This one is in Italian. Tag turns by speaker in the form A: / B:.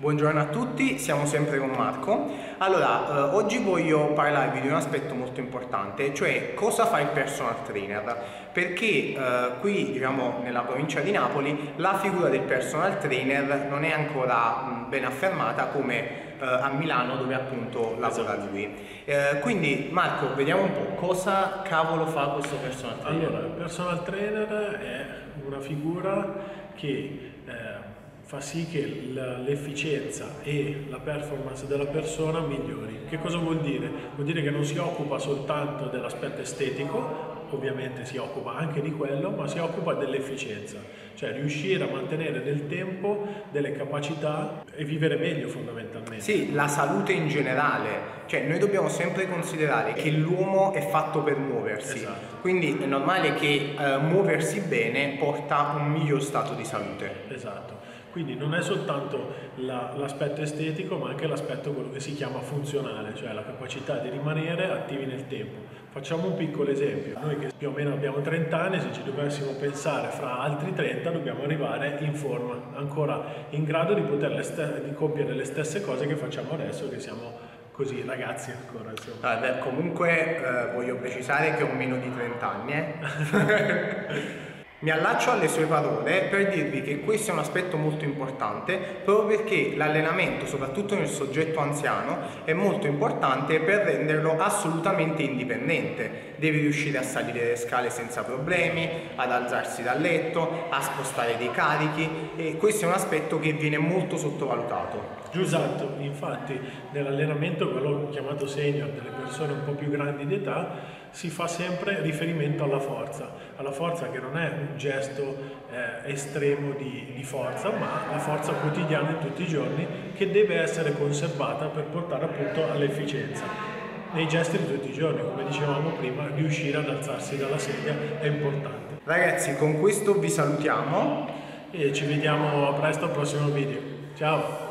A: Buongiorno a tutti, siamo sempre con Marco. Allora, eh, oggi voglio parlarvi di un aspetto molto importante, cioè cosa fa il personal trainer. Perché eh, qui, diciamo, nella provincia di Napoli, la figura del personal trainer non è ancora mh, ben affermata come eh, a Milano dove appunto lavora
B: Esatto.
A: lui. Eh, quindi Marco, vediamo un po' cosa cavolo fa questo personal trainer.
B: Allora, il personal trainer è una figura che eh, fa sì che l'efficienza e la performance della persona migliori. Che cosa vuol dire? Vuol dire che non si occupa soltanto dell'aspetto estetico, ovviamente si occupa anche di quello, ma si occupa dell'efficienza, cioè riuscire a mantenere nel tempo delle capacità e vivere meglio fondamentalmente.
A: Sì, la salute in generale, cioè noi dobbiamo sempre considerare che l'uomo è fatto per muoversi,
B: Esatto.
A: quindi è normale che eh, muoversi bene porta a un miglior stato di salute.
B: Esatto, quindi non è soltanto la- l'aspetto estetico ma anche l'aspetto quello che si chiama funzionale, cioè la capacità di rimanere attivi nel tempo. Facciamo un piccolo esempio, noi che più o meno abbiamo 30 anni, se ci dovessimo pensare fra altri 30 dobbiamo arrivare in forma, ancora in grado di poter di compiere le stesse cose che facciamo adesso che siamo così ragazzi ancora insomma.
A: Ah, beh, comunque eh, voglio precisare che ho meno di 30 anni. eh. Mi allaccio alle sue parole per dirvi che questo è un aspetto molto importante proprio perché l'allenamento, soprattutto nel soggetto anziano, è molto importante per renderlo assolutamente indipendente. Deve riuscire a salire le scale senza problemi, ad alzarsi dal letto, a spostare dei carichi e questo è un aspetto che viene molto sottovalutato.
B: Esatto, infatti nell'allenamento, quello chiamato senior delle persone un po' più grandi d'età, si fa sempre riferimento alla forza, alla forza che non è un gesto eh, estremo di, di forza, ma la forza quotidiana di tutti i giorni che deve essere conservata per portare appunto all'efficienza. Nei gesti di tutti i giorni, come dicevamo prima, riuscire ad alzarsi dalla sedia è importante.
A: Ragazzi, con questo vi salutiamo.
B: E ci vediamo presto al prossimo video. Ciao!